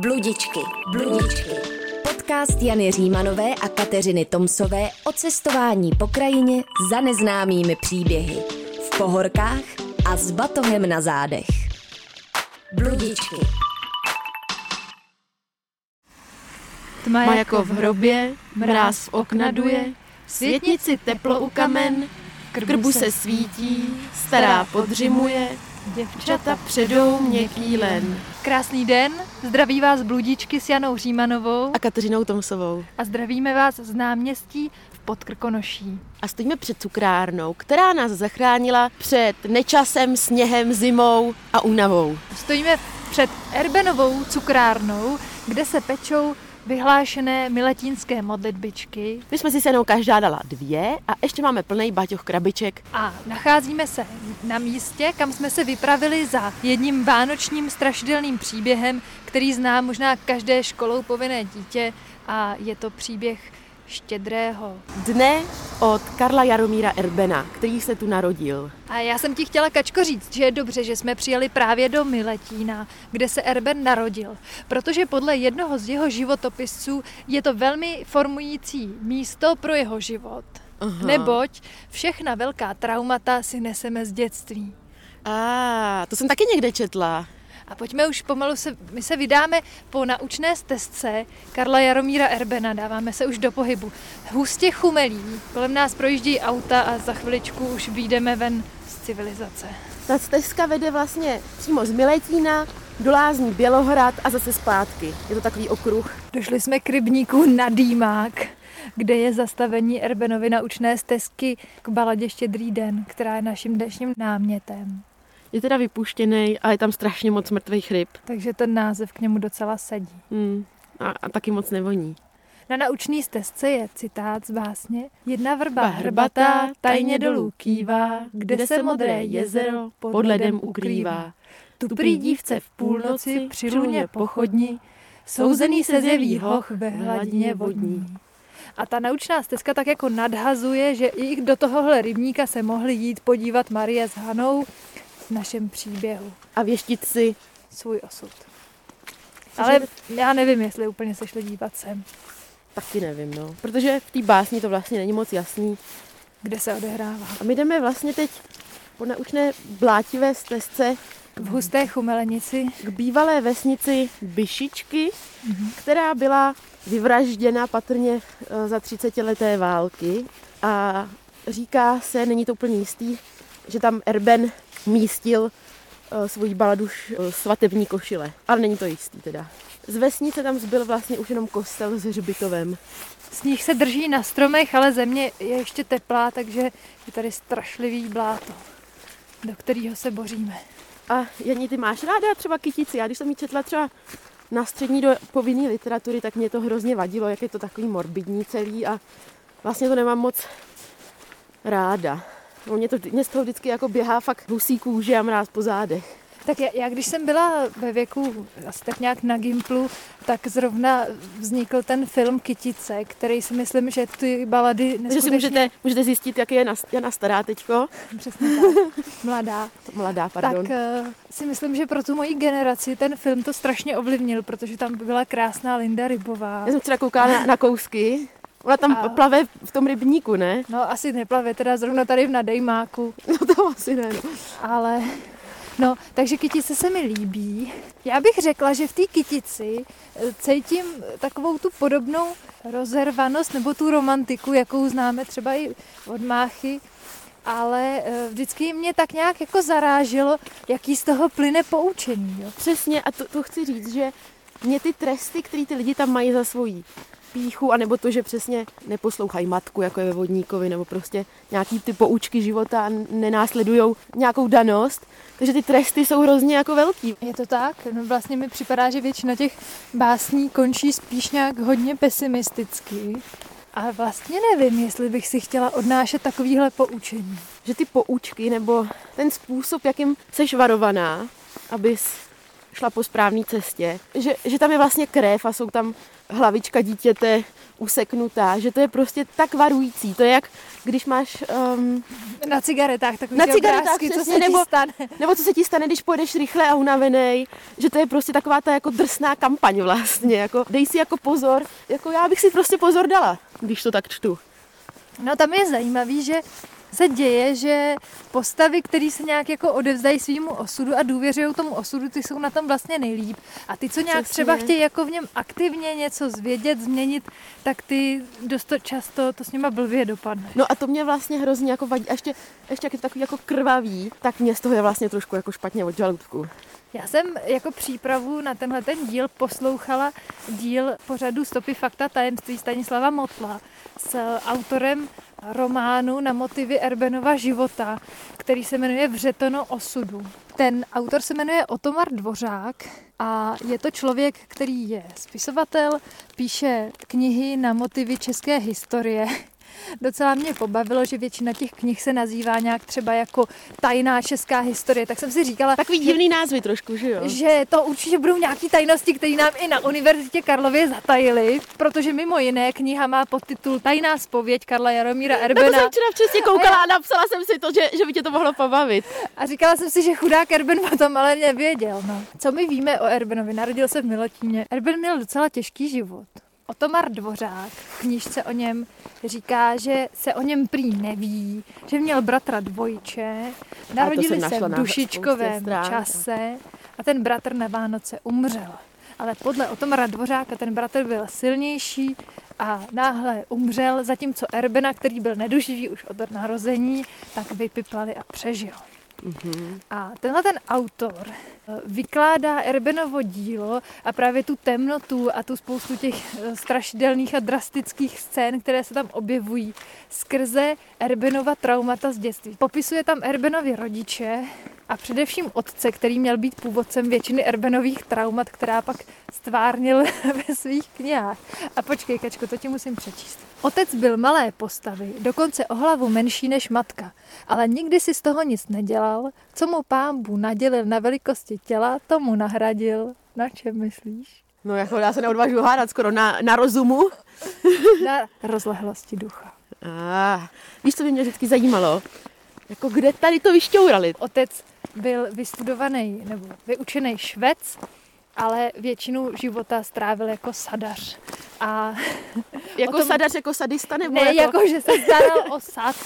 Bludičky, bludičky. Podcast Jany Římanové a Kateřiny Tomsové o cestování po krajině za neznámými příběhy. V pohorkách a s batohem na zádech. Bludičky. Tma jako v hrobě, mráz v okna duje, světnici teplo u kamen, krbu se svítí, stará podřimuje, děvčata předou měkký len. Krásný den, zdraví vás bludičky s Janou Římanovou A Kateřinou Tomsovou. a zdravíme vás z náměstí v Podkrkonoší. A stojíme před cukrárnou, která nás zachránila před nečasem, sněhem, zimou a únavou. Stojíme před Erbenovou cukrárnou, kde se pečou vyhlášené miletínské modlitbičky My jsme si se každá dala dvě a ještě máme plný baťoch krabiček. a nacházíme se na místě, kam jsme se vypravili za jedním vánočním strašidelným příběhem, který zná možná každé školou povinné dítě a je to příběh štědrého Dne od Karla Jaromíra Erbena, který se tu narodil. A já jsem ti chtěla, Kačko, říct, že je dobře, že jsme přijeli právě do Miletína, kde se Erben narodil, protože podle jednoho z jeho životopisů je to velmi formující místo pro jeho život. Aha. Neboť všechna velká traumata si neseme z dětství. A to jsem taky někde četla. A pojďme už pomalu se, my se vydáme po naučné stezce Karla Jaromíra Erbena, dáváme se už do pohybu. Hustě chumelí, kolem nás projíždí auta a za chviličku už vyjdeme ven z civilizace. Ta stezka vede vlastně přímo z Miletína do Lázní Bělohrad a zase zpátky. Je to takový okruh. Došli jsme k rybníku na Dýmák, kde je zastavení Erbenovy naučné stezky k baladě Štědrý den, která je naším dnešním námětem. Je teda vypuštěný a je tam strašně moc mrtvých ryb. Takže ten název k němu docela sedí. Hmm. A, a taky moc nevoní. Na naučné stezce je citát z básně Jedna vrba Ba hrbatá tajně dolů kývá, kde se modré jezero pod ledem ukrývá. Tu prý dívce v půlnoci při luně pochodni, souzený se zjeví hoch ve hladině vodní. A ta naučná stezka tak jako nadhazuje, že i do tohohle rybníka se mohli jít podívat Marie s Hanou v našem příběhu. A věštit si. Svůj osud. Ale já nevím, jestli úplně se šli dívat sem, Taky nevím, no. Protože v té básni to vlastně není moc jasný. kde se odehrává. A my jdeme vlastně teď po naučné blátivé stezce V husté chumelenici k bývalé vesnici Byšičky, která byla vyvražděna patrně eh, za 30 leté války. A říká se, není to úplně jistý, že tam Erben místil eh, svoji baladu š- eh, svatební košile. Ale není to jistý teda. Z vesnice tam zbyl vlastně už jenom kostel s hřbitovem. Sníh se drží na stromech, ale země je ještě teplá, takže je tady strašlivý bláto, do kterého se boříme. A Janí, ty máš ráda třeba kytici? Já když jsem ji četla třeba na střední do povinné literatury, tak mě to hrozně vadilo, jak je to takový morbidní celý a vlastně to nemám moc ráda. No, mě, to, mě z toho vždycky jako běhá fakt husí kůže a mráz po zádech. Tak já, já když jsem byla ve věku asi tak nějak na Gimplu, tak zrovna vznikl ten film Kytice, který si myslím, že ty balady Takže si neskutečně... můžete, můžete zjistit, jak je Jana, Jana stará teďko. Přesně tak, mladá. Mladá, pardon. Tak uh, si myslím, že pro tu moji generaci ten film to strašně ovlivnil, protože tam byla krásná Linda Rybová. Já jsem třeba koukala na, na kousky. Ona tam A- plave v tom rybníku, ne? No asi neplave teda zrovna tady v Nadejmáku, No to asi ne. No. ale... No, takže kytice se mi líbí. Já bych řekla, že v té kytici eh, cítím takovou tu podobnou rozervanost nebo tu romantiku, jakou známe třeba i od Máchy, ale eh, vždycky mě tak nějak jako zaráželo, jaký z toho plyne poučení. Jo. Přesně, a to, to chci říct, že mě ty tresty, které ty lidi tam mají za svojí píchu, anebo to, že přesně neposlouchají matku, jako je ve vodníkovi, nebo prostě nějaký ty poučky života a nenásledují nějakou danost, takže ty tresty jsou hrozně jako velký. Je to tak? No vlastně mi připadá, že většina těch básní končí spíš nějak hodně pesimisticky. A vlastně nevím, jestli bych si chtěla odnášet takovýhle poučení. Že ty poučky, nebo ten způsob, jakým seš varovaná, abys šla po správné cestě, že, že tam je vlastně krev a jsou tam hlavička dítěte useknutá, že to je prostě tak varující. To je jak, když máš... Um, na cigaretách takový na cigaretách obrázky, přesně, co se nebo, ti stane. Nebo co se ti stane, když pojedeš rychle a unavený, že to je prostě taková ta jako drsná kampaň vlastně. Jako, dej si jako pozor, jako já bych si prostě pozor dala, když to tak čtu. No tam je zajímavý, že se děje, že postavy, které se nějak jako odevzdají svýmu osudu a důvěřují tomu osudu, ty jsou na tom vlastně nejlíp. A ty, co nějak Přesně. třeba chtějí jako v něm aktivně něco zvědět, změnit, tak ty dost často to s nima blbě dopadne. No a to mě vlastně hrozně jako vadí. A ještě, ještě jak je to takový jako krvavý, tak mě z toho je vlastně trošku jako špatně od žaludku. Já jsem jako přípravu na tenhle ten díl poslouchala díl pořadu Stopy fakta tajemství Stanislava Motla s autorem románu na motivy Erbenova života, který se jmenuje Vřetono osudu. Ten autor se jmenuje Otomar Dvořák a je to člověk, který je spisovatel, píše knihy na motivy české historie docela mě pobavilo, že většina těch knih se nazývá nějak třeba jako tajná česká historie, tak jsem si říkala, Takový divný názvy trošku, že jo? že to určitě budou nějaké tajnosti, které nám i na Univerzitě Karlově zatajili, protože mimo jiné kniha má podtitul Tajná spověď Karla Jaromíra Na to Erbena. jsem včera přesně koukala a napsala jsem si to, že, že by tě to mohlo pobavit. A říkala jsem si, že chudák Erben o tom ale nevěděl. No. Co my víme o Erbenovi? Narodil se v Milotíně. Erben měl docela těžký život. Otomar Dvořák v knižce o něm říká, že se o něm prý neví, že měl bratra dvojče, narodili se v dušičkovém čase a ten bratr na Vánoce umřel. Ale podle Otomara Dvořáka ten bratr byl silnější a náhle umřel, zatímco Erbena, který byl neduživý už od narození, tak vypiplali a přežil. A tenhle ten autor eh, vykládá Erbenovo dílo a právě tu temnotu a tu spoustu těch eh, strašidelných a drastických scén, které se tam objevují skrze Erbenova traumata z dětství. Popisuje tam Erbenovi rodiče a především otce, který měl být původcem většiny Erbenových traumat, která pak stvárnil ve svých knihách. A počkej, Kačko, to ti musím přečíst. Otec byl malé postavy, dokonce o hlavu menší než matka, ale nikdy si z toho nic nedělal. Co mu pán Bůh nadělil na velikosti těla, tomu nahradil. Na čem myslíš? No jako já se neodvážu hádat skoro na, na rozumu. Na rozlehlosti ducha. Ah, víš, co by mě vždycky zajímalo? Jako kde tady to vyšťourali? Otec byl vystudovaný nebo vyučený švec, ale většinu života strávil jako sadař. A Jako tom- sadař, jako sadista? Nebo ne, jako... jako, že se staral o sad.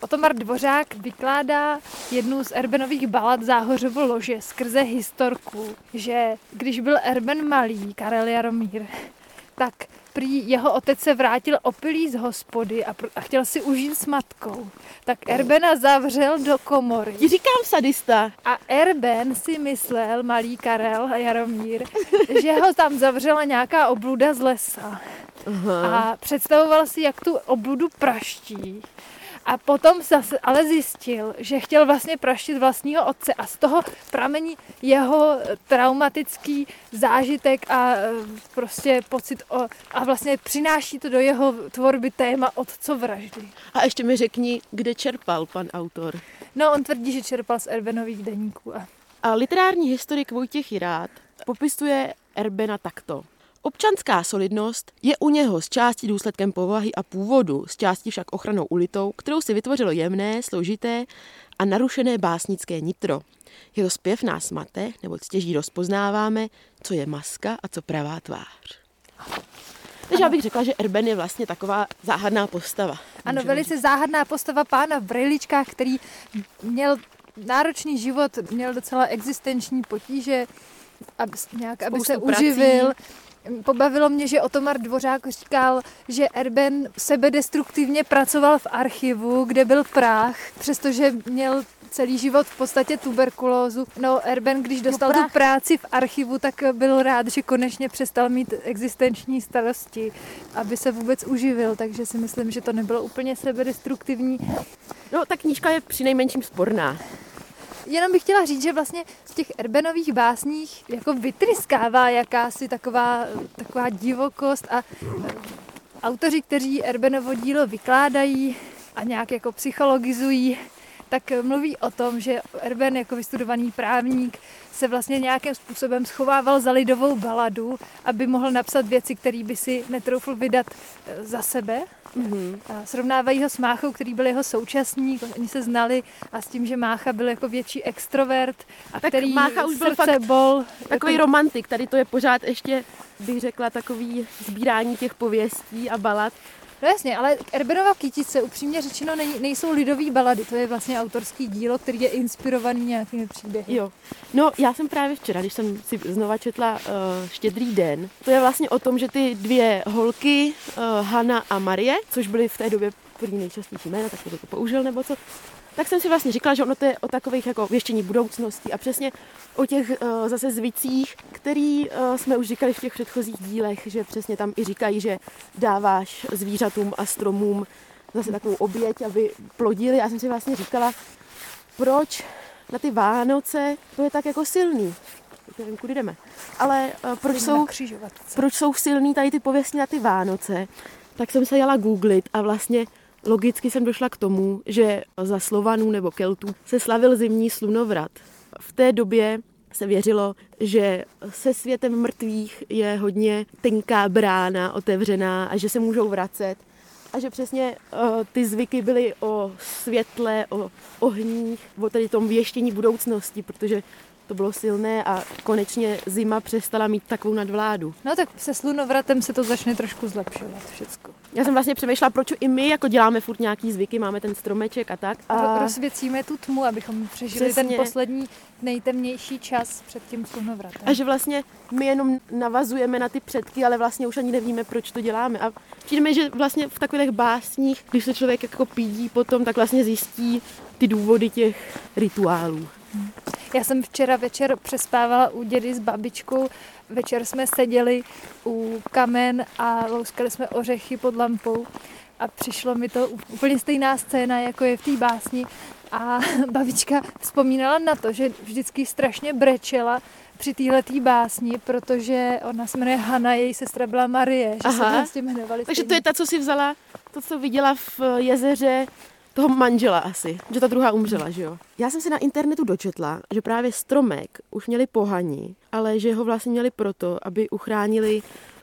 Otomar Dvořák vykládá jednu z Erbenových balad Záhořovo lože skrze historku, že když byl Erben malý, Karel Jaromír, tak prý jeho otec se vrátil opilý z hospody a, pr- a chtěl si užít s matkou. Tak Erbena zavřel do komory. Ti říkám sadista. A Erben si myslel, malý Karel a Jaromír, že ho tam zavřela nějaká obluda z lesa. Aha. A představoval si, jak tu obludu praští. A potom zase ale zjistil, že chtěl vlastně praštit vlastního otce a z toho pramení jeho traumatický zážitek a e, prostě pocit o, a vlastně přináší to do jeho tvorby téma otcovraždy. A ještě mi řekni, kde čerpal pan autor. No, on tvrdí, že čerpal z Erbenových deníků. A A literární historik Vojtěch Jirát popisuje Erbena takto. Občanská solidnost je u něho z části důsledkem povahy a původu, z části však ochranou ulitou, kterou si vytvořilo jemné, složité a narušené básnické nitro. Jeho zpěv nás mate, nebo stěží rozpoznáváme, co je maska a co pravá tvář. Takže já bych řekla, že Erben je vlastně taková záhadná postava. Ano, velice záhadná postava pána v brejličkách, který měl náročný život, měl docela existenční potíže, aby, nějak, aby se prací. uživil. Pobavilo mě, že Otomar Dvořák říkal, že Erben sebedestruktivně pracoval v archivu, kde byl prach, přestože měl celý život v podstatě tuberkulózu. No Erben, když dostal tu prach. práci v archivu, tak byl rád, že konečně přestal mít existenční starosti, aby se vůbec uživil, takže si myslím, že to nebylo úplně sebedestruktivní. No, ta knížka je při nejmenším sporná. Jenom bych chtěla říct, že vlastně v těch Erbenových básních jako vytryskává jakási taková, taková divokost a eh, autoři, kteří Erbenovo dílo vykládají a nějak jako psychologizují, tak mluví o tom, že Erben jako vystudovaný právník se vlastně nějakým způsobem schovával za lidovou baladu, aby mohl napsat věci, které by si netroufl vydat eh, za sebe. Mm-hmm. A srovnávají ho s Máchou, který byl jeho současník, oni se znali a s tím, že Mácha byl jako větší extrovert a tak který Mácha už byl fakt bol, takový jako... romantik, tady to je pořád ještě, bych řekla, takový sbírání těch pověstí a balad. No jasně, ale Erbenova kytice upřímně řečeno nej, nejsou lidové balady, to je vlastně autorský dílo, který je inspirovaný nějakými příběhy. Jo. No, já jsem právě včera, když jsem si znova četla uh, Štědrý den, to je vlastně o tom, že ty dvě holky, uh, Hanna a Marie, což byly v té době první nejčastější jména, tak to použil nebo co, tak jsem si vlastně říkala, že ono to je o takových jako věštění budoucnosti a přesně o těch uh, zase zvicích, který uh, jsme už říkali v těch předchozích dílech, že přesně tam i říkají, že dáváš zvířatům a stromům zase takovou oběť, aby plodili. Já jsem si vlastně říkala, proč na ty Vánoce to je tak jako silný. Nevím, kudy jdeme. Ale uh, proč, jsou, proč jsou silný tady ty pověsti na ty Vánoce, tak jsem se jela googlit a vlastně Logicky jsem došla k tomu, že za Slovanů nebo Keltů se slavil zimní slunovrat. V té době se věřilo, že se světem mrtvých je hodně tenká brána otevřená a že se můžou vracet. A že přesně uh, ty zvyky byly o světle, o ohních, o tady tom věštění budoucnosti, protože to bylo silné a konečně zima přestala mít takovou nadvládu. No tak se slunovratem se to začne trošku zlepšovat všechno. Já jsem vlastně přemýšlela, proč i my jako děláme furt nějaký zvyky, máme ten stromeček a tak. A... Rozvěcíme tu tmu, abychom přežili Přesně. ten poslední nejtemnější čas před tím slunovratem. A že vlastně my jenom navazujeme na ty předky, ale vlastně už ani nevíme, proč to děláme. A přijde mi, že vlastně v takových básních, když se člověk jako pídí potom, tak vlastně zjistí ty důvody těch rituálů. Já jsem včera večer přespávala u dědy s babičkou. Večer jsme seděli u kamen a louskali jsme ořechy pod lampou. A přišlo mi to úplně stejná scéna, jako je v té básni. A babička vzpomínala na to, že vždycky strašně brečela při této básni, protože ona se jmenuje Hanna, její sestra byla Marie, že Aha. se vlastně jmenovali Takže stejně. to je ta, co si vzala, to, co viděla v jezeře toho manžela asi, že ta druhá umřela, že jo. Já jsem si na internetu dočetla, že právě stromek už měli pohani, ale že ho vlastně měli proto, aby uchránili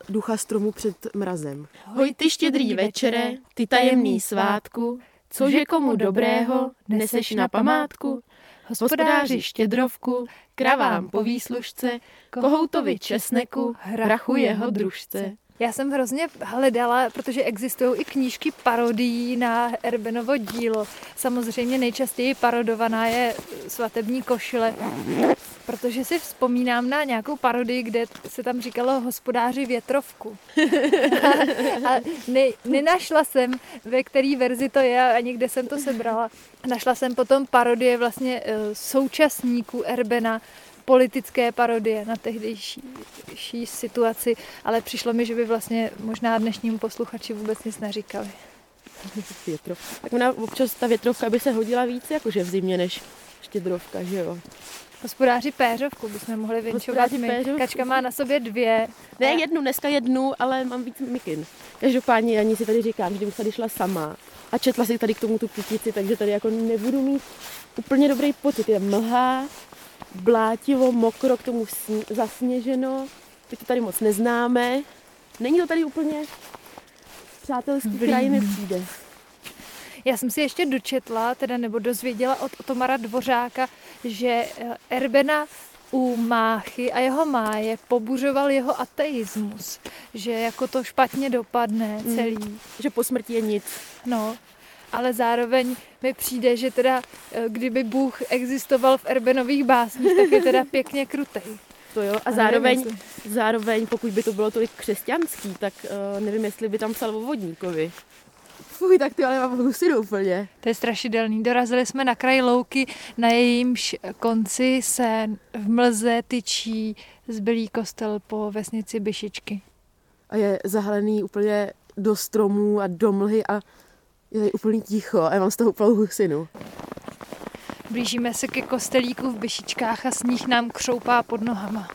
ducha stromu před mrazem. Hoj ty štědrý večere, ty tajemný svátku, cože komu dobrého neseš na památku? Hospodáři štědrovku, kravám po výslužce, kohoutovi česneku, hrachu jeho družce. Já jsem hrozně hledala, protože existují i knížky parodií na Erbenovo dílo. Samozřejmě nejčastěji parodovaná je svatební košile, protože si vzpomínám na nějakou parodii, kde se tam říkalo hospodáři větrovku. a, a ne, nenašla jsem, ve které verzi to je a někde jsem to sebrala. Našla jsem potom parodie vlastně eh, současníků Erbena, politické parodie na tehdejší situaci, ale přišlo mi, že by vlastně možná dnešnímu posluchači vůbec nic neříkali. Větrov. Tak ona občas ta větrovka by se hodila víc jakože v zimě než štědrovka, že jo? Hospodáři péřovku bychom mohli vinčovat my. Kačka má na sobě dvě. Ne jednu, dneska jednu, ale mám víc mikin. Každopádně ani si tady říkám, že kdybych tady šla sama a četla si tady k tomu tu kytici, takže tady jako nebudu mít úplně dobrý pocit. Je mlha, blátivo, mokro, k tomu zasněženo. Teď to tady moc neznáme. Není to tady úplně přátelský kraj mi přijde. Já jsem si ještě dočetla, teda nebo dozvěděla od Tomara Dvořáka, že eh, Erbena u Máchy a jeho máje pobuřoval jeho ateismus, že jako to špatně dopadne hmm. celý. Mm, že po smrti je nic. No, ale zároveň mi přijde, že teda eh, kdyby Bůh existoval v Erbenových básních, tak je teda pěkně krutej. To jo, a zároveň, zároveň, pokud by to bylo tolik křesťanský, tak uh, nevím, jestli by tam psal o vodníkovi. Fuj, tak ty ale mám husinu úplně. To je strašidelný. Dorazili jsme na kraj louky, na jejímž konci se v mlze tyčí zbylý kostel po vesnici Byšičky. A je zahalený úplně do stromů a do mlhy a je tady úplný ticho a já mám z toho úplnou husinu. Blížíme se ke kostelíku v Byšičkách a sníh nám křoupá pod nohama.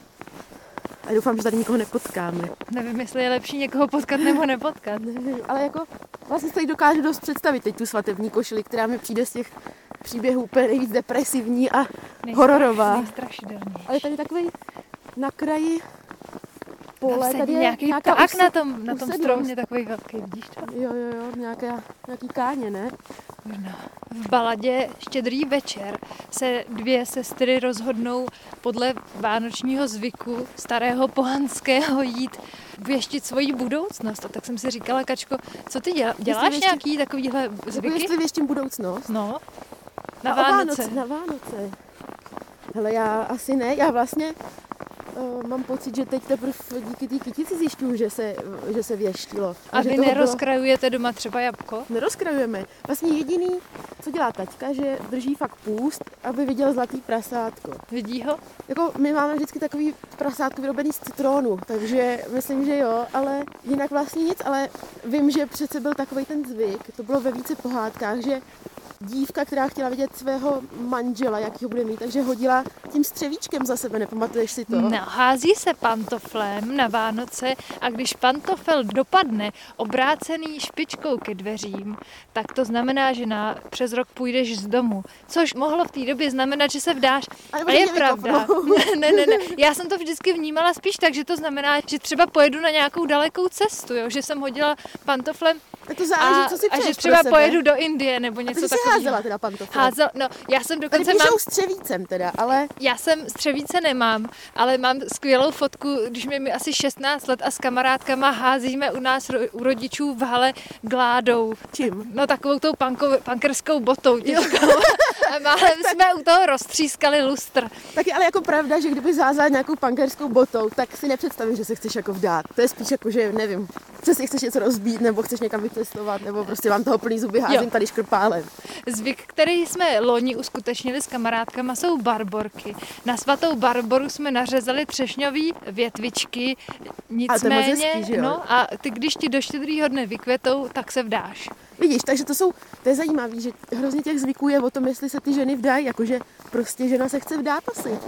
A doufám, že tady nikoho nepotkáme. Nevím, jestli je lepší někoho potkat nebo nepotkat. Nevím, ale jako vlastně si tady dokážu dost představit teď tu svatební košili, která mi přijde z těch příběhů úplně nejvíc depresivní a hororová. Nejstrašidelnější. Ale tady takový na kraji pole, tady je nějaký nějaká use- na tom, na tom stromě, takový velký, vidíš to? Jo, jo, jo, nějaká, nějaký káně, ne? Možná. V baladě Štědrý večer se dvě sestry rozhodnou podle vánočního zvyku starého pohanského jít věštit svoji budoucnost. A tak jsem si říkala, Kačko, co ty děla, děláš věštit- nějaký takovýhle Jako zvyky? jestli věštím budoucnost. No, na A o Vánoce. Na Vánoce. Hele, já asi ne, já vlastně mám pocit, že teď teprve díky té kytici zjišťuju, že se, že se věštilo. A že vy toho bylo- nerozkrajujete doma třeba jabko? Nerozkrajujeme. Vlastně jediný, co dělá taťka, že drží fakt půst, aby viděl zlatý prasátko. Vidí ho? Jako my máme vždycky takový prasátko vyrobený z citrónu, takže myslím, že jo, ale jinak vlastně nic, ale vím, že přece byl takový ten zvyk, to bylo ve více pohádkách, že dívka, která chtěla vidět svého manžela, jaký ho bude mít, takže hodila tím střevíčkem za sebe, nepamatuješ si to? No, hází se pantoflem na Vánoce a když pantofel dopadne obrácený špičkou ke dveřím, tak to znamená, že na, přes rok půjdeš z domu. Což mohlo v té době znamenat, že se vdáš. A A je pravda. Ne, ne, ne. Já jsem to vždycky vnímala spíš tak, že to znamená, že třeba pojedu na nějakou dalekou cestu, jo? že jsem hodila pantoflem Tak to záleží, a, co si a že třeba pro sebe. pojedu do Indie nebo A něco ty jsi takového. házela teda pantofle. Házel, no, já jsem Tady dokonce píšou mám střevícem teda, ale já jsem střevíce nemám, ale mám skvělou fotku, když mi mi asi 16 let a s kamarádkama házíme u nás ro- u rodičů v hale gládou. čím? No takovou tou panko- pankerskou botou těžkou. A málem jsme u toho roztřískali lustr. Tak je ale jako pravda, že kdyby zázala nějakou pankerskou botou, tak si nepředstavím, že se chceš jako vdát. To je spíš jako, že nevím, přesně chceš něco rozbít, nebo chceš někam vycestovat, nebo prostě vám toho plný zuby házím Jo. tady škrpálem. Zvyk, který jsme loni uskutečnili s kamarádkama, jsou barborky. Na svatou barboru jsme nařezali třešňový větvičky, nicméně, hezký, že jo? no a ty, když ti do štědrýho dne vykvetou, tak se vdáš. Vidíš, takže to jsou, to je zajímavé, že hrozně těch zvyků je o tom, jestli se ty ženy vdají, jakože prostě žena se chce vdát asi.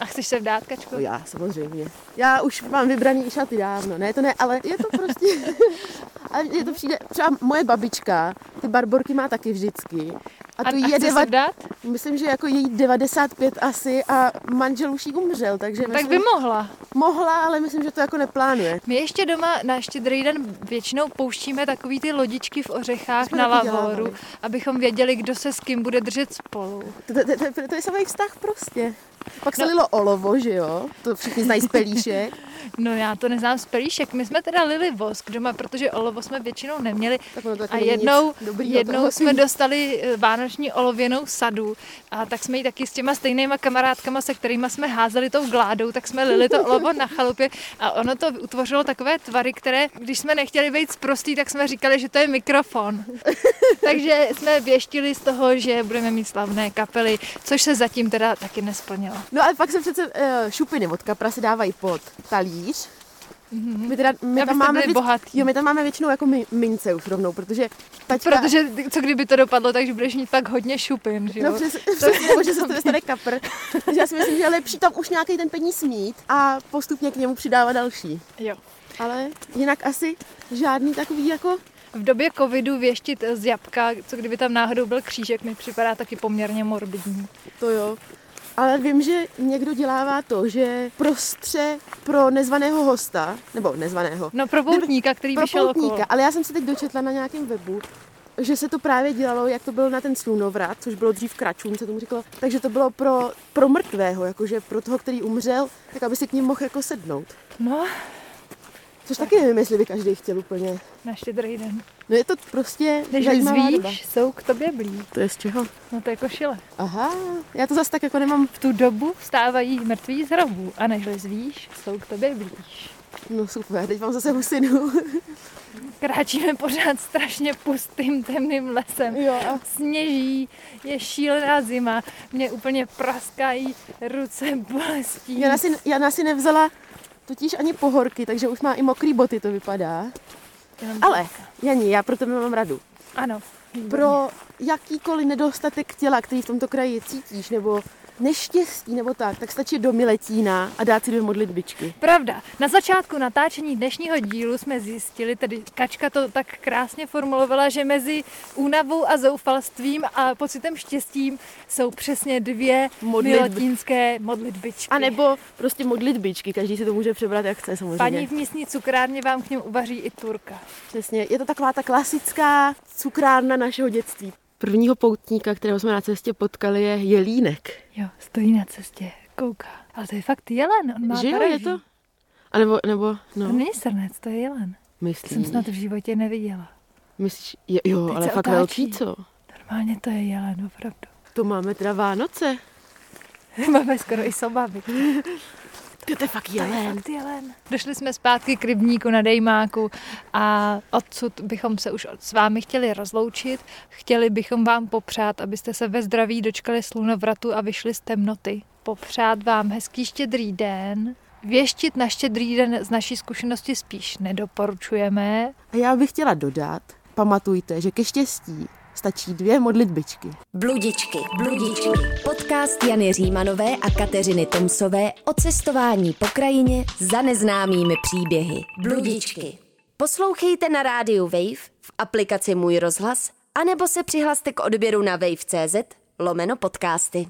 A chceš se vdát, Kačko? No já samozřejmě. Já už mám vybraný šaty dávno, ne, to ne, ale je to prostě, ale je to přijde, třeba moje babička, ty barborky má taky vždycky. A A, to a je deva, se vdát? myslím, že jako její 95 asi a manžel už jí umřel, takže Tak myslím, by mohla. mohla, ale myslím, že to jako neplánuje. My ještě doma na štědrý den většinou pouštíme takový ty lodičky v ořechách na lavoru, abychom věděli, kdo se s kým bude držet spolu. To, to, to, to, to je samý vztah prostě. Pak se No. lilo olovo, že jo? To všichni znají z pelíšek. No já to neznám z pelíšek. My jsme teda lili vosk doma, protože olovo jsme většinou neměli. Tak taky A jednou, jednou jsme dostali eh, vánoční olověnou sadu a tak jsme ji taky s těma stejnýma kamarádkama, se kterými jsme házeli tou gládou, tak jsme lili to olovo na chalupě a ono to utvořilo takové tvary, které, když jsme nechtěli být sprostý, tak jsme říkali, že to je mikrofon. Takže jsme věštili z toho, že budeme mít slavné kapely, což se zatím teda taky nesplnilo. No ale pak se přece uh, šupiny od kapra se dávají pod talíř. My, teda, my, tam máme byli věc, jo, my tam máme většinou jako mi, mince už rovnou, protože taťka... Protože co kdyby to dopadlo, takže budeš mít pak hodně šupin, že jo? No přes, přesně, nebo že se z toho stane kapr. Takže já si myslím, že je lepší tam už nějaký ten peníz mít a postupně k němu přidávat další. jo. Ale jinak asi žádný takový jako... V době covidu věštit z jabka, co kdyby tam náhodou byl křížek, mi připadá taky poměrně morbidní. To jo. Ale vím, že někdo dělává to, že prostře pro nezvaného hosta, nebo nezvaného, No pro poutníka, který pro by šel okolo. poutníka, ale já jsem se teď dočetla na nějakém webu, že se to právě dělalo, jak to bylo na ten slunovrat, což bylo dřív kračům, se tomu říkalo, takže to bylo pro, pro mrtvého, jakože pro toho, který umřel, tak aby si k ním mohl jako sednout. No, Což taky nevím, jestli by každý chtěl úplně. na štědrý den. No je to prostě Než zajímavá doba. zvíš, jsou k tobě blí. To je z čeho? No to je košile. Aha, já to zase tak jako nemám, V tu dobu vstávají mrtví z hrobů a než zvíš, jsou k tobě blíž. no super, teď mám zase husinu. Kráčíme pořád strašně pustým, temným lesem. jo, a Sněží, je šílená zima, mě úplně praskají ruce bolestí. Jana si, Jana si nevzala totiž ani pohorky, takže už má i mokrý boty, to vypadá. Jenom Ale, Jani, já pro tebe mám radu. Ano. výborně. Pro jakýkoliv nedostatek těla, který v tomto kraji cítíš, nebo neštěstí nebo tak, tak stačí do Miletína a dát si dvě modlitbičky. Pravda. Na začátku natáčení dnešního dílu jsme zjistili, tedy Kačka to tak krásně formulovala, že mezi únavou a zoufalstvím a pocitem štěstím jsou přesně dvě Modlitby. milotínské modlitbičky. A nebo prostě modlitbičky, každý si to může přebrat, jak chce samozřejmě. Paní v místní cukrárně vám k němu uvaří i turka. Přesně, je to taková ta klasická cukrárna našeho dětství. Prvního poutníka, kterého jsme na cestě potkali, je jelínek. Jo, stojí na cestě, kouká. Ale to je fakt jelen, on má že jo, je to? A nebo, nebo, To no, není srnec, to je jelen. myslíš? Jsem snad v životě neviděla. Myslíš, je, jo, Teď ale fakt otáčí. velký, co? Normálně to je jelen, opravdu. To máme teda Vánoce. Máme skoro i sobaby. To je fakt To je jelen. fakt jelen. Došli jsme zpátky k rybníku na Dejmáku a odsud bychom se už s vámi chtěli rozloučit. Chtěli bychom vám popřát, abyste se ve zdraví dočkali slunovratu a vyšli z temnoty. Popřát vám hezký štědrý den. Věštit na štědrý den z naší zkušenosti spíš nedoporučujeme. A já bych chtěla dodat, pamatujte, že ke štěstí stačí dvě modlitbičky. Bludičky, bludičky. Podcast Jany Římanové a Kateřiny Tomsové o cestování po krajině za neznámými příběhy. Bludičky. Poslouchejte na rádiu Wave, v aplikaci Můj rozhlas, anebo se přihlaste k odběru na wave.cz lomeno podcasty.